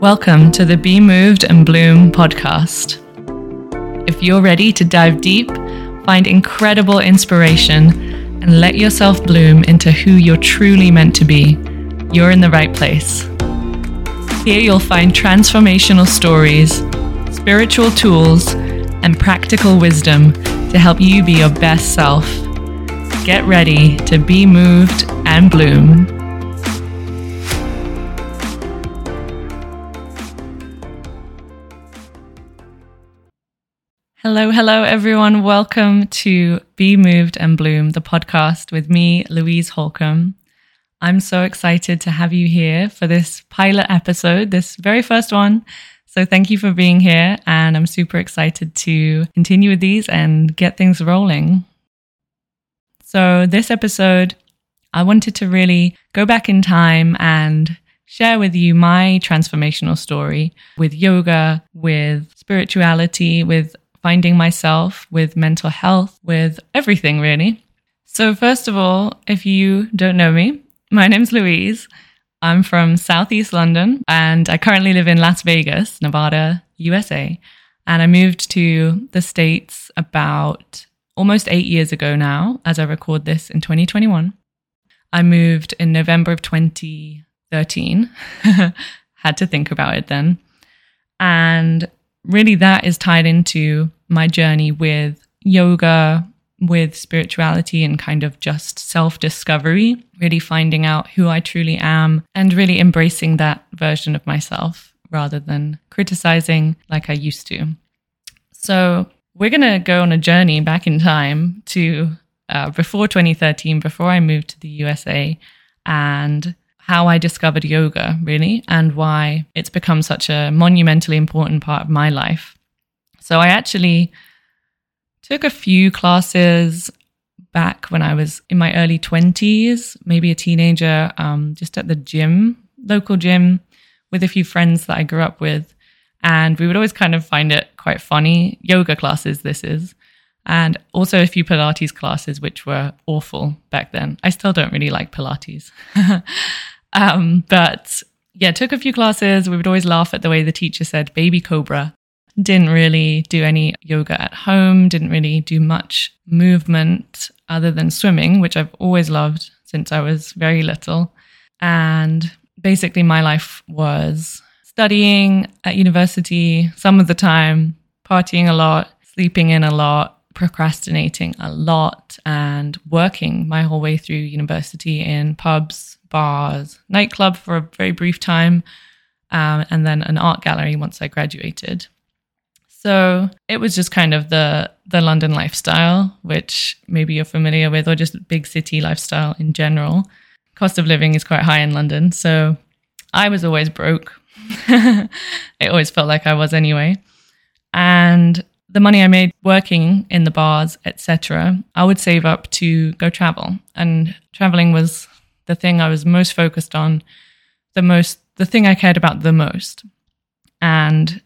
Welcome to the Be Moved and Bloom podcast. If you're ready to dive deep, find incredible inspiration, and let yourself bloom into who you're truly meant to be, you're in the right place. Here you'll find transformational stories, spiritual tools, and practical wisdom to help you be your best self. Get ready to be moved and bloom. Hello, hello, everyone. Welcome to Be Moved and Bloom, the podcast with me, Louise Holcomb. I'm so excited to have you here for this pilot episode, this very first one. So, thank you for being here. And I'm super excited to continue with these and get things rolling. So, this episode, I wanted to really go back in time and share with you my transformational story with yoga, with spirituality, with finding myself, with mental health, with everything really. So, first of all, if you don't know me, my name's Louise. I'm from Southeast London and I currently live in Las Vegas, Nevada, USA. And I moved to the States about almost eight years ago now, as I record this in 2021. I moved in November of 2013. Had to think about it then. And really, that is tied into my journey with yoga, with spirituality, and kind of just self discovery, really finding out who I truly am and really embracing that version of myself rather than criticizing like I used to. So, we're going to go on a journey back in time to uh, before 2013, before I moved to the USA, and how I discovered yoga, really, and why it's become such a monumentally important part of my life. So I actually took a few classes back when I was in my early 20s, maybe a teenager, um, just at the gym, local gym, with a few friends that I grew up with. And we would always kind of find it quite funny. Yoga classes, this is. And also a few Pilates classes, which were awful back then. I still don't really like Pilates. um, but yeah, took a few classes. We would always laugh at the way the teacher said baby cobra didn't really do any yoga at home, didn't really do much movement other than swimming, which I've always loved since I was very little. And basically, my life was studying at university some of the time, partying a lot, sleeping in a lot, procrastinating a lot, and working my whole way through university in pubs, bars, nightclub for a very brief time, um, and then an art gallery once I graduated. So it was just kind of the the London lifestyle, which maybe you're familiar with, or just big city lifestyle in general. Cost of living is quite high in London, so I was always broke. it always felt like I was anyway. And the money I made working in the bars, etc., I would save up to go travel. And traveling was the thing I was most focused on, the most the thing I cared about the most. And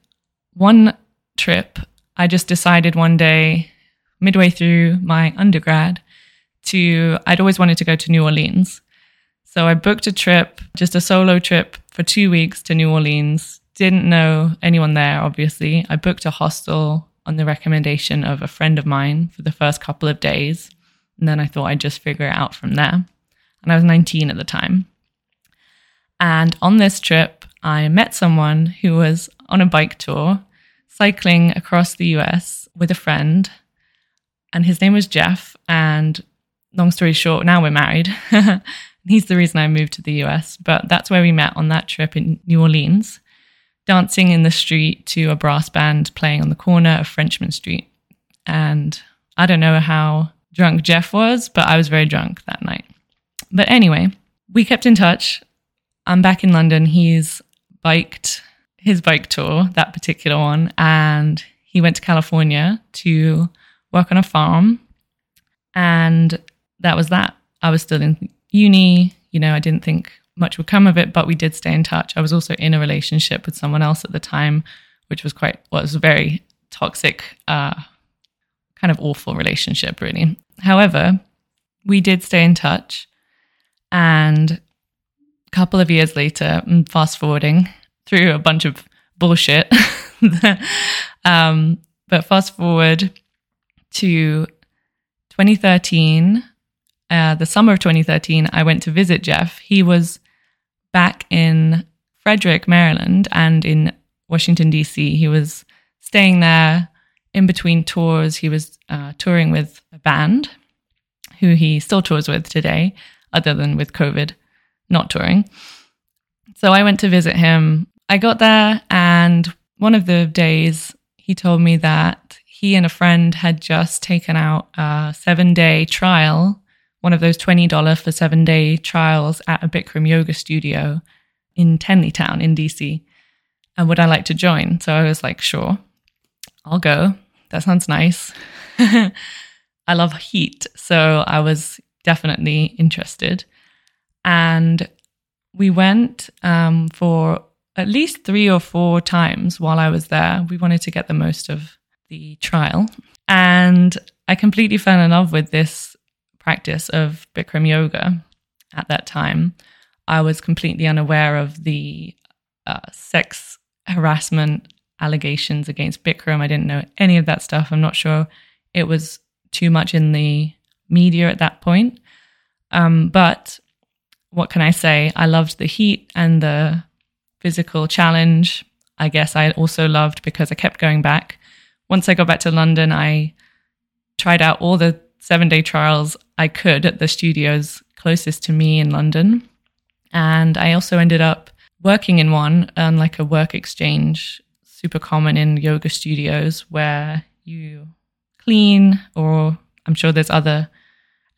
one trip, I just decided one day, midway through my undergrad, to, I'd always wanted to go to New Orleans. So I booked a trip, just a solo trip for two weeks to New Orleans. Didn't know anyone there, obviously. I booked a hostel on the recommendation of a friend of mine for the first couple of days. And then I thought I'd just figure it out from there. And I was 19 at the time. And on this trip, I met someone who was on a bike tour cycling across the US with a friend, and his name was Jeff. And long story short, now we're married. He's the reason I moved to the US, but that's where we met on that trip in New Orleans, dancing in the street to a brass band playing on the corner of Frenchmen Street. And I don't know how drunk Jeff was, but I was very drunk that night. But anyway, we kept in touch. I'm back in London. He's biked his bike tour, that particular one, and he went to California to work on a farm. And that was that. I was still in uni. You know, I didn't think much would come of it, but we did stay in touch. I was also in a relationship with someone else at the time, which was quite, well, was a very toxic, uh, kind of awful relationship, really. However, we did stay in touch. And a couple of years later, fast forwarding, through a bunch of bullshit. um, but fast forward to 2013, uh, the summer of 2013, I went to visit Jeff. He was back in Frederick, Maryland, and in Washington, D.C. He was staying there in between tours. He was uh, touring with a band who he still tours with today, other than with COVID, not touring. So I went to visit him. I got there, and one of the days he told me that he and a friend had just taken out a seven day trial, one of those $20 for seven day trials at a Bikram yoga studio in Tenleytown in DC. And would I like to join? So I was like, sure, I'll go. That sounds nice. I love heat. So I was definitely interested. And we went um, for at least three or four times while I was there. We wanted to get the most of the trial. And I completely fell in love with this practice of Bikram yoga at that time. I was completely unaware of the uh, sex harassment allegations against Bikram. I didn't know any of that stuff. I'm not sure it was too much in the media at that point. Um, but what can I say? I loved the heat and the physical challenge. I guess I also loved because I kept going back once I got back to London, I tried out all the seven day trials I could at the studios closest to me in London. And I also ended up working in one on like a work exchange, super common in yoga studios where you clean, or I'm sure there's other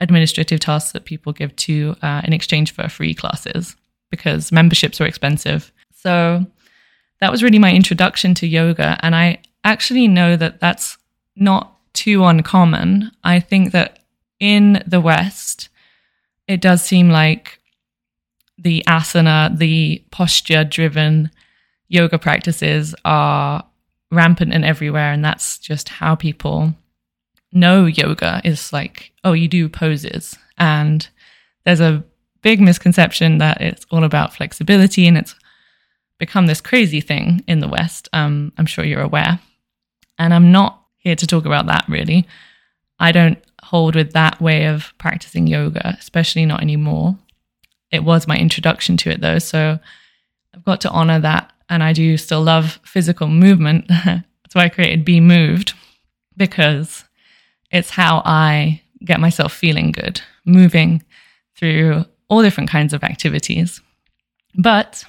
administrative tasks that people give to uh, in exchange for free classes because memberships are expensive. So that was really my introduction to yoga. And I actually know that that's not too uncommon. I think that in the West, it does seem like the asana, the posture driven yoga practices are rampant and everywhere. And that's just how people know yoga is like, oh, you do poses. And there's a big misconception that it's all about flexibility and it's become this crazy thing in the West. Um, I'm sure you're aware. And I'm not here to talk about that really. I don't hold with that way of practicing yoga, especially not anymore. It was my introduction to it though, so I've got to honor that. And I do still love physical movement. That's why I created Be Moved, because it's how I get myself feeling good, moving through all different kinds of activities. But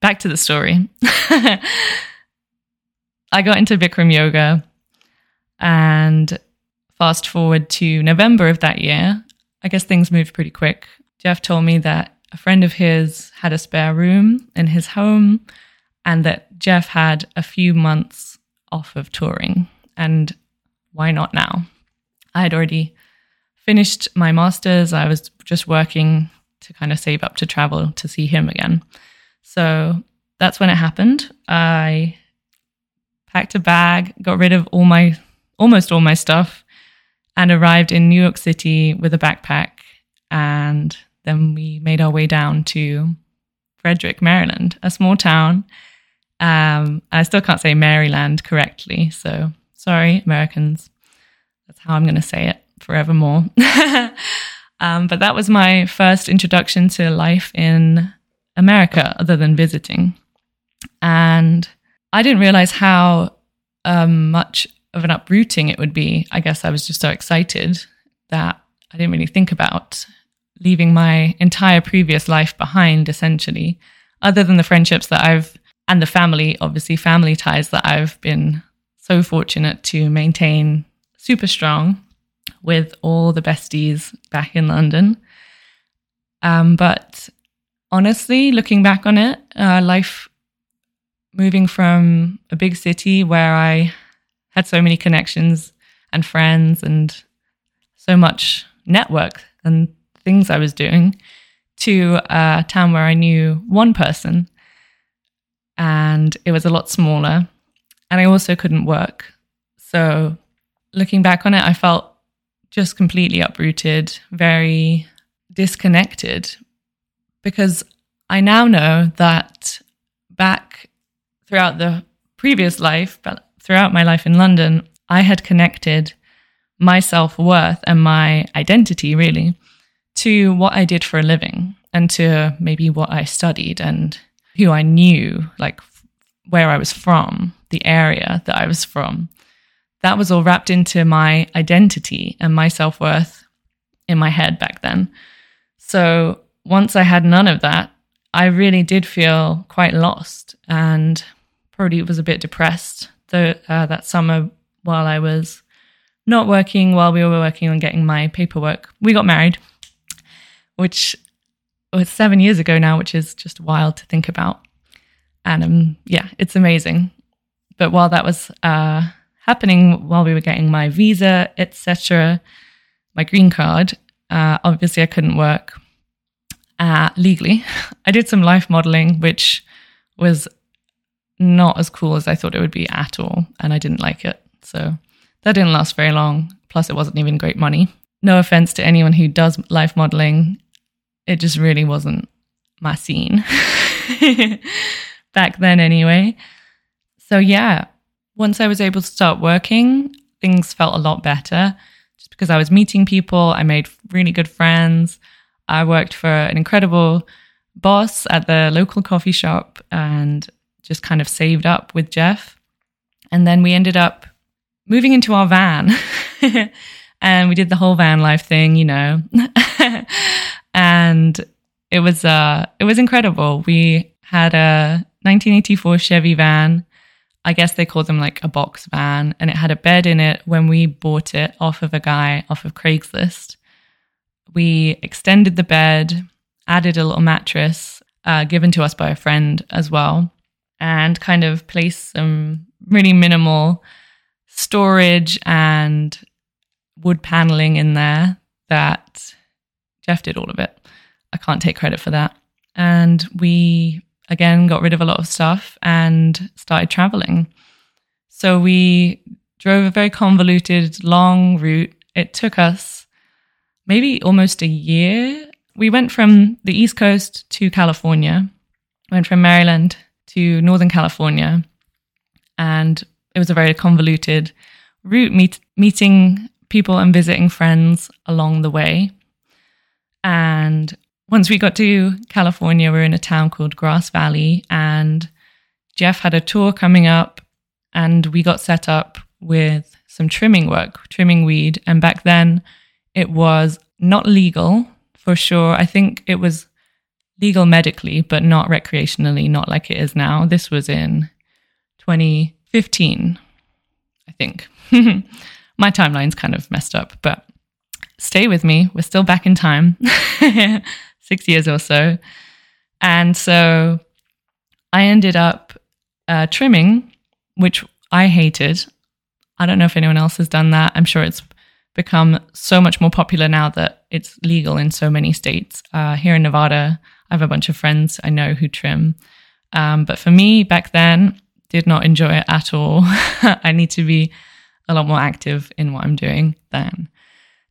back to the story. I got into Bikram yoga and fast forward to November of that year, I guess things moved pretty quick. Jeff told me that a friend of his had a spare room in his home and that Jeff had a few months off of touring. And why not now? I had already finished my master's. I was just working to kind of save up to travel to see him again. So that's when it happened. I packed a bag, got rid of all my almost all my stuff, and arrived in New York City with a backpack. And then we made our way down to Frederick, Maryland, a small town. Um, I still can't say Maryland correctly, so sorry, Americans. That's how I'm going to say it forevermore. um, but that was my first introduction to life in America, other than visiting. And I didn't realize how um, much of an uprooting it would be. I guess I was just so excited that I didn't really think about leaving my entire previous life behind, essentially, other than the friendships that I've and the family, obviously, family ties that I've been so fortunate to maintain super strong with all the besties back in London. Um, but honestly, looking back on it, uh, life moving from a big city where I had so many connections and friends and so much network and things I was doing to a town where I knew one person and it was a lot smaller and I also couldn't work. So looking back on it, I felt just completely uprooted, very disconnected because I now know that back throughout the previous life, but throughout my life in London, I had connected my self worth and my identity really to what I did for a living and to maybe what I studied and who I knew, like where I was from, the area that I was from. That was all wrapped into my identity and my self worth in my head back then. So once I had none of that, I really did feel quite lost and probably was a bit depressed the, uh, that summer while I was not working, while we were working on getting my paperwork. We got married, which was seven years ago now, which is just wild to think about. And um, yeah, it's amazing. But while that was uh, happening, while we were getting my visa, etc., my green card, uh, obviously I couldn't work uh, legally. I did some life modeling, which was not as cool as I thought it would be at all. And I didn't like it. So that didn't last very long. Plus, it wasn't even great money. No offense to anyone who does life modeling. It just really wasn't my scene back then, anyway. So, yeah, once I was able to start working, things felt a lot better just because I was meeting people. I made really good friends. I worked for an incredible boss at the local coffee shop and just kind of saved up with Jeff. And then we ended up moving into our van and we did the whole van life thing, you know. and it was uh it was incredible. We had a 1984 Chevy van. I guess they called them like a box van and it had a bed in it when we bought it off of a guy off of Craigslist. We extended the bed, added a little mattress uh, given to us by a friend as well and kind of placed some really minimal storage and wood paneling in there that Jeff did all of it. I can't take credit for that. And we again got rid of a lot of stuff and started traveling. So we drove a very convoluted, long route. It took us maybe almost a year. We went from the East Coast to California, went from Maryland to Northern California. And it was a very convoluted route, meet, meeting people and visiting friends along the way. And once we got to California, we are in a town called Grass Valley, and Jeff had a tour coming up, and we got set up with some trimming work, trimming weed. And back then, it was not legal for sure. I think it was legal medically, but not recreationally, not like it is now. This was in 2015, I think. My timeline's kind of messed up, but stay with me. We're still back in time, six years or so. And so I ended up uh, trimming, which I hated. I don't know if anyone else has done that. I'm sure it's become so much more popular now that it's legal in so many states. Uh, here in Nevada, I have a bunch of friends I know who trim. Um, but for me, back then, did not enjoy it at all. I need to be a lot more active in what I'm doing than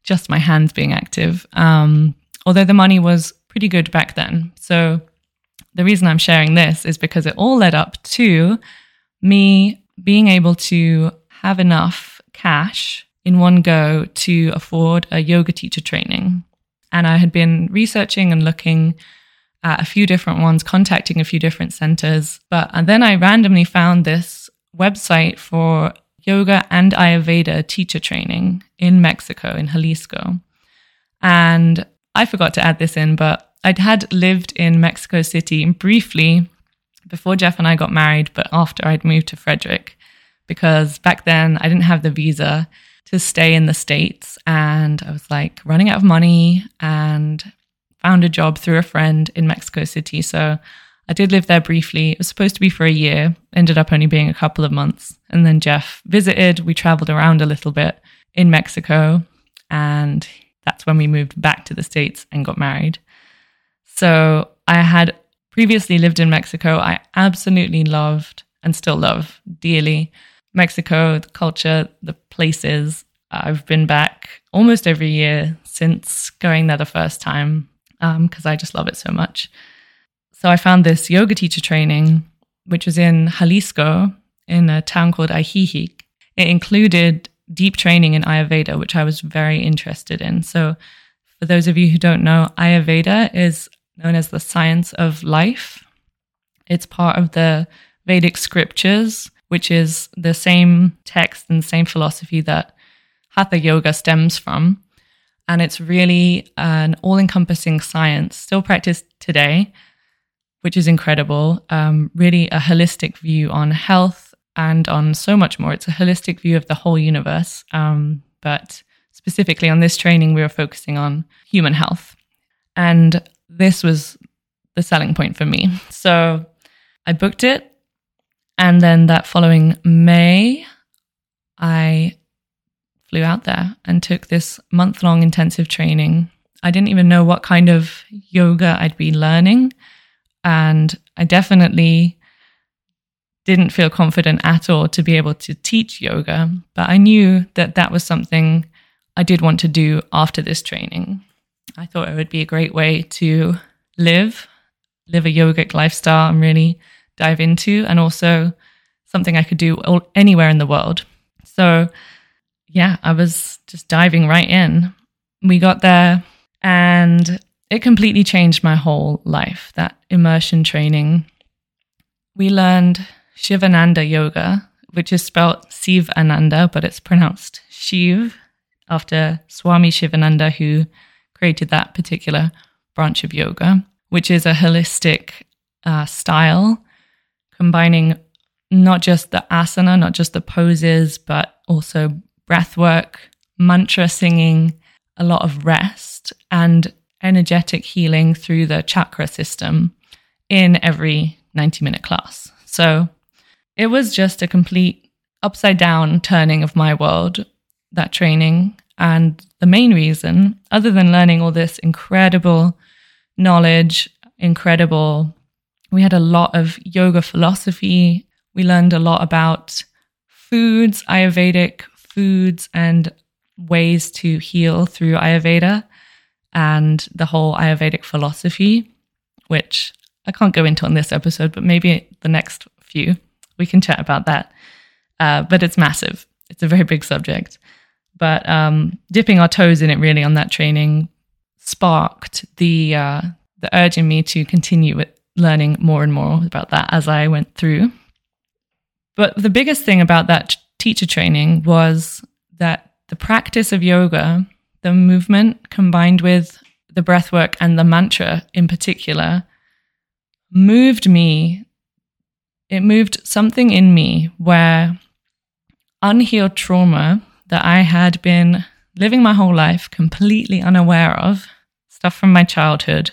just my hands being active. Um, although the money was pretty good back then. So the reason I'm sharing this is because it all led up to me being able to have enough cash in one go to afford a yoga teacher training. And I had been researching and looking at a few different ones, contacting a few different centers. But and then I randomly found this website for yoga and Ayurveda teacher training in Mexico, in Jalisco. And I forgot to add this in, but I'd had lived in Mexico City briefly before Jeff and I got married, but after I'd moved to Frederick, because back then I didn't have the visa to stay in the States. And I was like running out of money and found a job through a friend in Mexico City. So I did live there briefly. It was supposed to be for a year, ended up only being a couple of months. And then Jeff visited. We traveled around a little bit in Mexico. And that's when we moved back to the States and got married. So I had previously lived in Mexico. I absolutely loved and still love dearly Mexico, the culture, the places. I've been back almost every year since going there the first time because um, I just love it so much. So I found this yoga teacher training which was in Jalisco in a town called Ajijic, it included deep training in Ayurveda, which I was very interested in. So, for those of you who don't know, Ayurveda is known as the science of life. It's part of the Vedic scriptures, which is the same text and same philosophy that Hatha Yoga stems from. And it's really an all encompassing science, still practiced today, which is incredible. Um, really, a holistic view on health and on so much more. It's a holistic view of the whole universe. Um, but specifically on this training, we were focusing on human health. And this was the selling point for me. So I booked it. And then that following May, I flew out there and took this month long intensive training. I didn't even know what kind of yoga I'd be learning. And I definitely didn't feel confident at all to be able to teach yoga. But I knew that that was something I did want to do after this training. I thought it would be a great way to live, live a yogic lifestyle and really dive into, and also something I could do anywhere in the world. So, yeah, I was just diving right in. We got there and it completely changed my whole life, that immersion training. We learned Shivananda Yoga, which is spelled Sivananda, but it's pronounced Shiv after Swami Shivananda, who created that particular branch of yoga, which is a holistic uh, style combining not just the asana, not just the poses, but also breath work, mantra singing, a lot of rest, and energetic healing through the chakra system in every 90 minute class. So it was just a complete upside down turning of my world, that training. And the main reason, other than learning all this incredible knowledge, incredible, we had a lot of yoga philosophy. We learned a lot about foods, Ayurvedic foods, and ways to heal through Ayurveda and the whole Ayurvedic philosophy, which I can't go into on this episode, but maybe the next few we can chat about that. Uh, but it's massive. It's a very big subject. But um, dipping our toes in it really on that training sparked the uh, the urge in me to continue with learning more and more about that as I went through. But the biggest thing about that teacher training was that the practice of yoga, the movement combined with the breath work and the mantra in particular, moved me it moved something in me where unhealed trauma that I had been living my whole life completely unaware of, stuff from my childhood,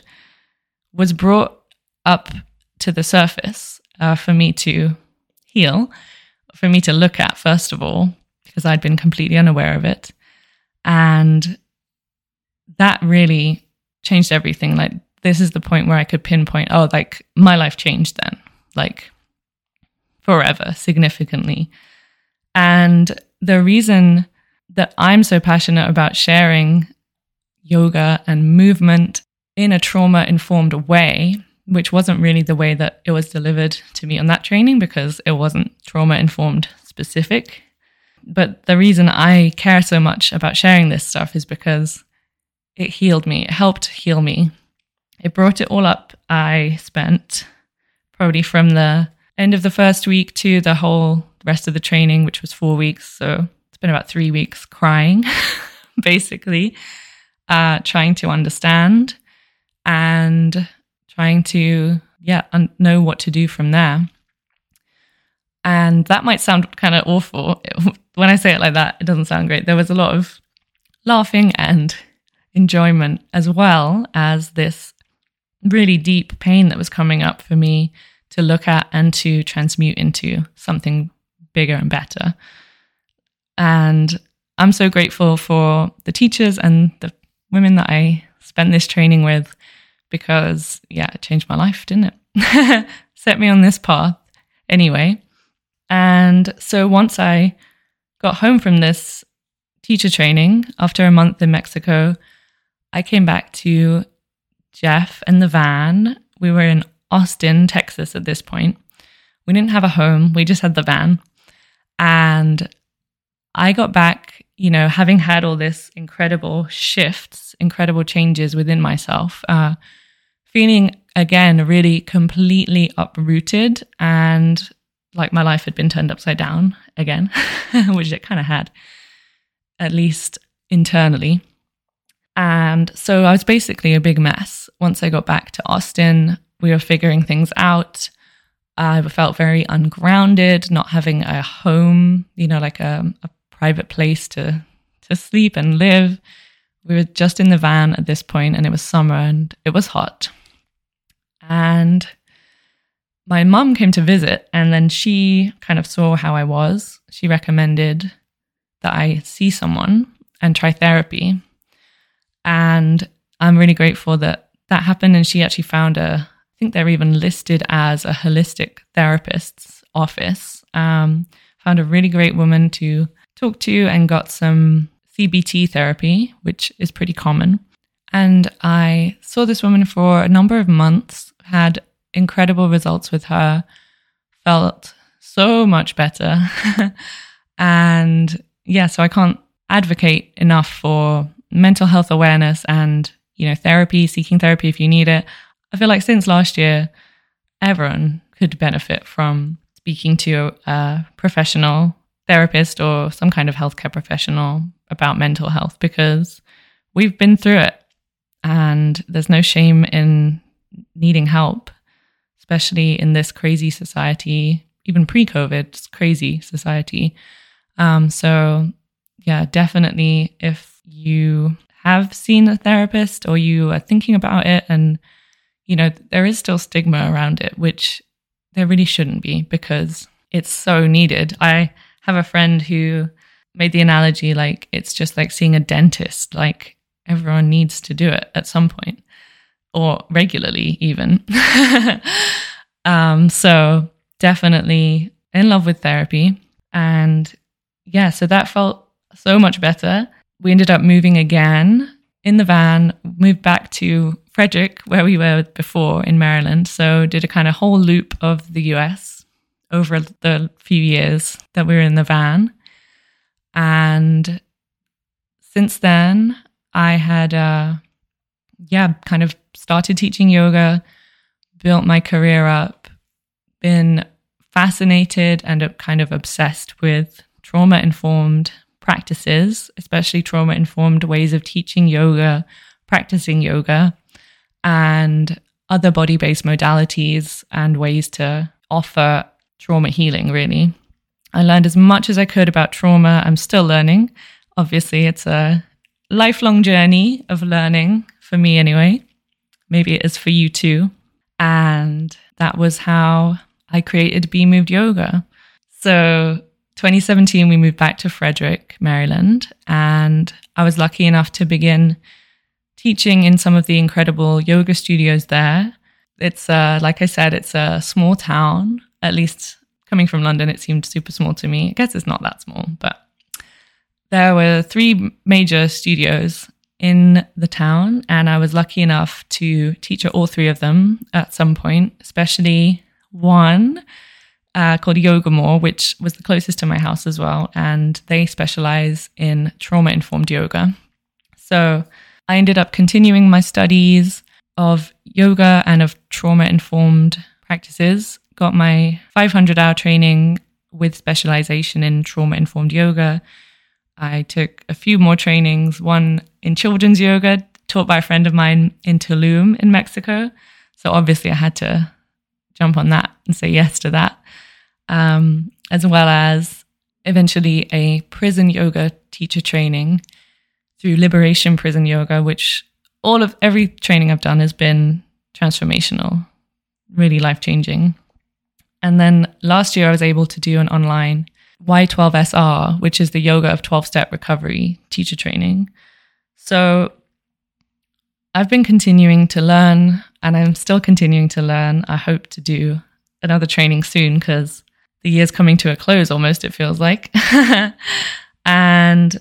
was brought up to the surface uh, for me to heal, for me to look at, first of all, because I'd been completely unaware of it. And that really changed everything. Like, this is the point where I could pinpoint, oh, like my life changed then. Like, forever significantly. And the reason that I'm so passionate about sharing yoga and movement in a trauma informed way, which wasn't really the way that it was delivered to me on that training because it wasn't trauma informed specific. But the reason I care so much about sharing this stuff is because it healed me, it helped heal me. It brought it all up. I spent probably from the end of the first week to the whole rest of the training, which was four weeks. So it's been about three weeks crying, basically, uh, trying to understand and trying to, yeah, un- know what to do from there. And that might sound kind of awful. When I say it like that, it doesn't sound great. There was a lot of laughing and enjoyment, as well as this really deep pain that was coming up for me to look at and to transmute into something bigger and better. And I'm so grateful for the teachers and the women that I spent this training with because, yeah, it changed my life, didn't it? Set me on this path anyway. And so once I got home from this teacher training after a month in Mexico, I came back to Jeff and the van. We were in Austin, Texas at this point. we didn't have a home, we just had the van. And I got back, you know, having had all this incredible shifts, incredible changes within myself, uh, feeling again really completely uprooted and like my life had been turned upside down again, which it kind of had, at least internally. And so I was basically a big mess. Once I got back to Austin, we were figuring things out. I felt very ungrounded, not having a home, you know, like a, a private place to to sleep and live. We were just in the van at this point, and it was summer and it was hot. And my mum came to visit, and then she kind of saw how I was. She recommended that I see someone and try therapy. And I'm really grateful that that happened. And she actually found a, think they're even listed as a holistic therapist's office. Um, found a really great woman to talk to and got some CBT therapy, which is pretty common. And I saw this woman for a number of months, had incredible results with her, felt so much better. and yeah, so I can't advocate enough for mental health awareness and, you know, therapy, seeking therapy if you need it. I feel like since last year, everyone could benefit from speaking to a professional therapist or some kind of healthcare professional about mental health because we've been through it and there's no shame in needing help, especially in this crazy society, even pre COVID, crazy society. Um, so, yeah, definitely if you have seen a therapist or you are thinking about it and you know there is still stigma around it which there really shouldn't be because it's so needed. I have a friend who made the analogy like it's just like seeing a dentist like everyone needs to do it at some point or regularly even. Um so definitely in love with therapy. And yeah so that felt so much better. We ended up moving again in the van, moved back to Frederick, where we were before in Maryland. So did a kind of whole loop of the US over the few years that we were in the van. And since then, I had, uh, yeah, kind of started teaching yoga, built my career up, been fascinated and kind of obsessed with trauma informed practices, especially trauma informed ways of teaching yoga, practicing yoga, and other body based modalities and ways to offer trauma healing, really. I learned as much as I could about trauma. I'm still learning. Obviously, it's a lifelong journey of learning for me, anyway. Maybe it is for you too. And that was how I created Be Moved Yoga. So 2017, we moved back to Frederick, Maryland, and I was lucky enough to begin teaching in some of the incredible yoga studios there. It's, uh, like I said, it's a small town. At least coming from London, it seemed super small to me. I guess it's not that small, but there were three major studios in the town, and I was lucky enough to teach at all three of them at some point, especially one uh, called Yogamore, which was the closest to my house as well. And they specialize in trauma informed yoga. So I ended up continuing my studies of yoga and of trauma informed practices, got my 500 hour training with specialization in trauma informed yoga. I took a few more trainings, one in children's yoga, taught by a friend of mine in Tulum in Mexico. So obviously I had to jump on that and say yes to that um, as well as eventually a prison yoga teacher training through Liberation Prison Yoga, which all of every training I've done has been transformational, really life changing. And then last year, I was able to do an online Y12SR, which is the yoga of 12 step recovery teacher training. So I've been continuing to learn and I'm still continuing to learn. I hope to do another training soon because the year's coming to a close almost, it feels like. and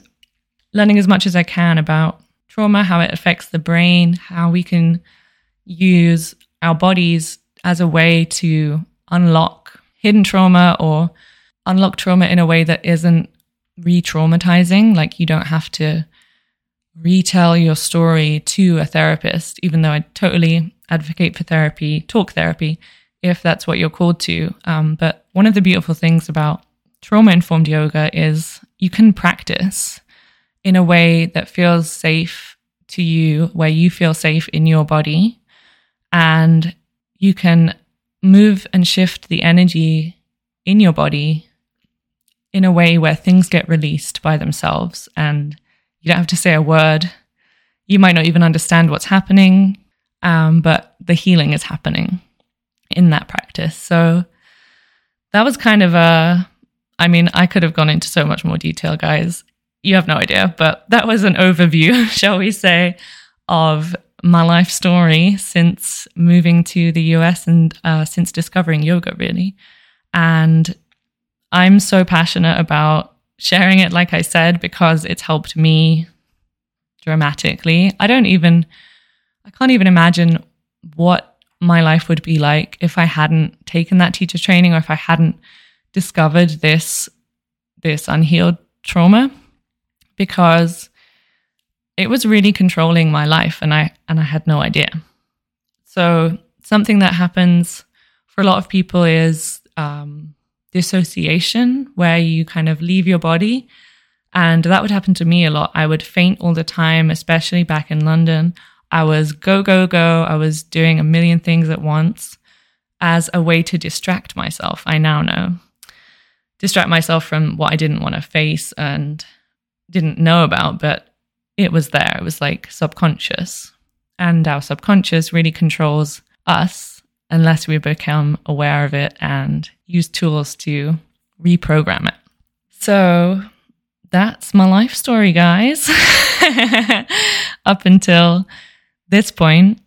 learning as much as I can about trauma, how it affects the brain, how we can use our bodies as a way to unlock hidden trauma or unlock trauma in a way that isn't re traumatizing. Like you don't have to retell your story to a therapist, even though I totally advocate for therapy, talk therapy, if that's what you're called to. Um, but one of the beautiful things about trauma informed yoga is you can practice in a way that feels safe to you, where you feel safe in your body, and you can move and shift the energy in your body in a way where things get released by themselves and you don't have to say a word. You might not even understand what's happening, um, but the healing is happening in that practice. So that was kind of a, I mean, I could have gone into so much more detail, guys. You have no idea, but that was an overview, shall we say, of my life story since moving to the US and uh, since discovering yoga, really. And I'm so passionate about sharing it, like I said, because it's helped me dramatically. I don't even, I can't even imagine what my life would be like if I hadn't taken that teacher training or if I hadn't discovered this this unhealed trauma because it was really controlling my life and I and I had no idea. So something that happens for a lot of people is um, dissociation, where you kind of leave your body. And that would happen to me a lot. I would faint all the time, especially back in London. I was go, go, go. I was doing a million things at once as a way to distract myself. I now know. Distract myself from what I didn't want to face and didn't know about, but it was there. It was like subconscious. And our subconscious really controls us unless we become aware of it and use tools to reprogram it. So that's my life story, guys. Up until this point,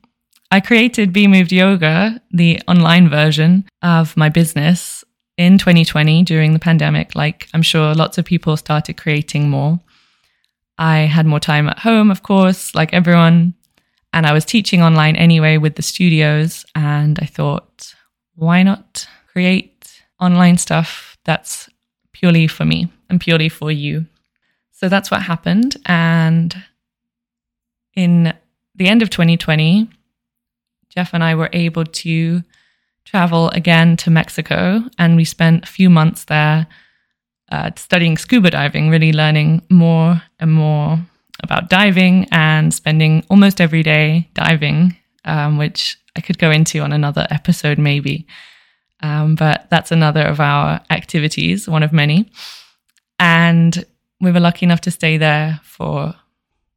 I created Be Moved Yoga, the online version of my business in 2020 during the pandemic. Like I'm sure lots of people started creating more. I had more time at home, of course, like everyone. And I was teaching online anyway with the studios. And I thought, why not create online stuff that's purely for me and purely for you? So that's what happened. And in the end of 2020, Jeff and I were able to travel again to Mexico. And we spent a few months there uh, studying scuba diving, really learning more and more about diving and spending almost every day diving, um, which I could go into on another episode maybe. Um, but that's another of our activities, one of many. And we were lucky enough to stay there for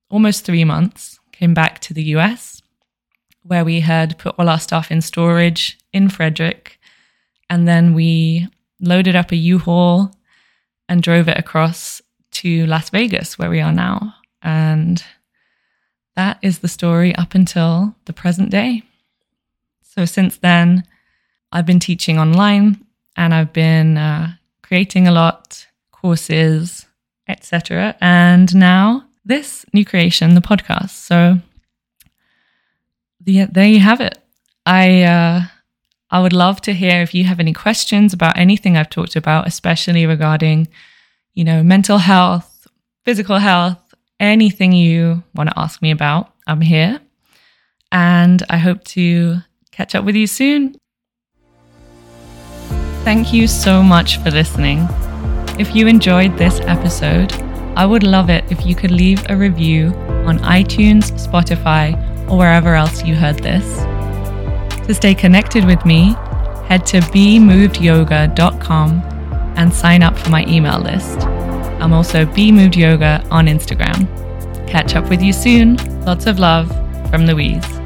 almost three months, came back to the US, where we had put all our stuff in storage in Frederick. And then we loaded up a U Haul and drove it across to Las Vegas, where we are now. And that is the story up until the present day. So since then, I've been teaching online and I've been uh, creating a lot, courses, etc. And now this new creation, the podcast. So the, there you have it. I uh, I would love to hear if you have any questions about anything I've talked about, especially regarding, you know, mental health, physical health, anything you want to ask me about, I'm here. And I hope to catch up with you soon. Thank you so much for listening. If you enjoyed this episode, I would love it if you could leave a review on iTunes, Spotify, or wherever else you heard this. To stay connected with me, head to bemovedyoga.com and sign up for my email list. I'm also Be Moved Yoga on Instagram. Catch up with you soon. Lots of love from Louise.